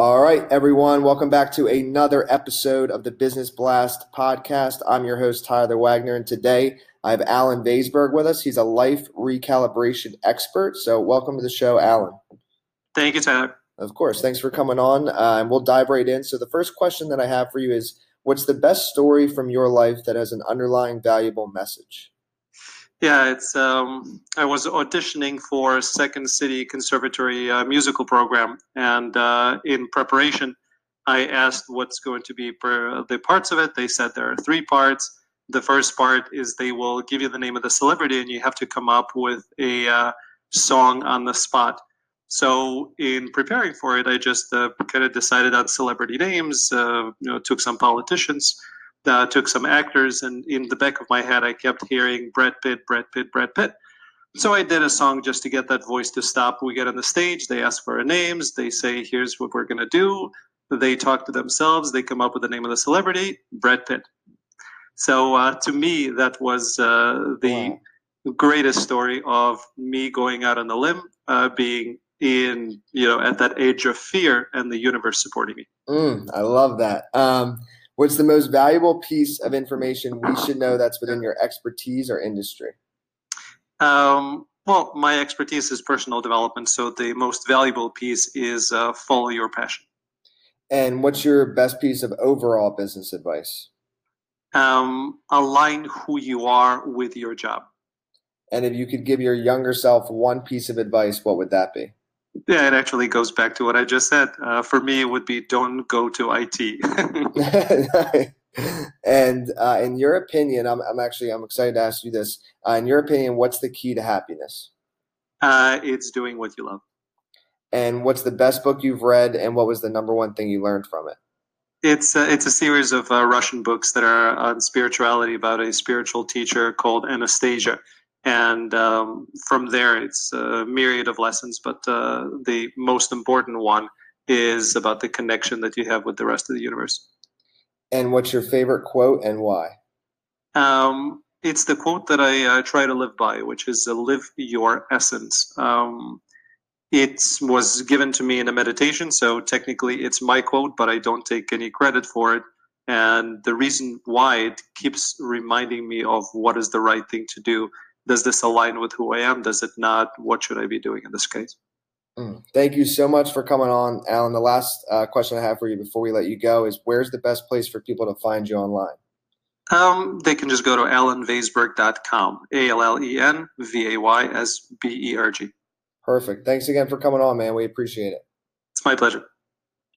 All right, everyone, welcome back to another episode of the Business Blast podcast. I'm your host, Tyler Wagner, and today I have Allen Vaysberg with us. He's a life recalibration expert. So, welcome to the show, Allen. Thank you, Tyler. Of course. Thanks for coming on, uh, and we'll dive right in. So, the first question that I have for you is What's the best story from your life that has an underlying valuable message? Yeah, it's. Um, I was auditioning for Second City Conservatory uh, musical program, and uh, in preparation, I asked what's going to be per, the parts of it. They said there are three parts. The first part is they will give you the name of the celebrity, and you have to come up with a uh, song on the spot. So, in preparing for it, I just uh, kind of decided on celebrity names. Uh, you know, took some politicians uh, took some actors, and in the back of my head, I kept hearing Brad Pitt, Brad Pitt, Brad Pitt. So I did a song just to get that voice to stop. We get on the stage, they ask for our names, they say, here's what we're going to do. They talk to themselves, they come up with the name of the celebrity, Brad Pitt. So uh, to me, that was uh, the wow. greatest story of me going out on the limb, uh, being in, you know, at that age of fear and the universe supporting me. Mm, I love that. Um, What's the most valuable piece of information we should know that's within your expertise or industry? Um, well, my expertise is personal development, so the most valuable piece is uh, follow your passion. And what's your best piece of overall business advice? Um, align who you are with your job. And if you could give your younger self one piece of advice, what would that be? Yeah, it actually goes back to what I just said. Uh, for me, it would be don't go to IT. and uh, in your opinion, I'm, I'm actually I'm excited to ask you this. Uh, in your opinion, what's the key to happiness? Uh, it's doing what you love. And what's the best book you've read, and what was the number one thing you learned from it? It's uh, it's a series of uh, Russian books that are on spirituality about a spiritual teacher called Anastasia and um, from there it's a myriad of lessons but uh, the most important one is about the connection that you have with the rest of the universe. And what's your favorite quote and why? Um, it's the quote that i uh, try to live by which is uh, live your essence. Um, it was given to me in a meditation so technically it's my quote but i don't take any credit for it. And the reason why it keeps reminding me of what is the right thing to do does this align with who I am? Does it not? What should I be doing in this case? Mm. Thank you so much for coming on, Allen. The last uh, question I have for you before we let you go is where's the best place for people to find you online? Um, they can just go to allenvaysberg.com, A L L E N V A Y S B E R G. Perfect. Thanks again for coming on, man. We appreciate it. It's my pleasure.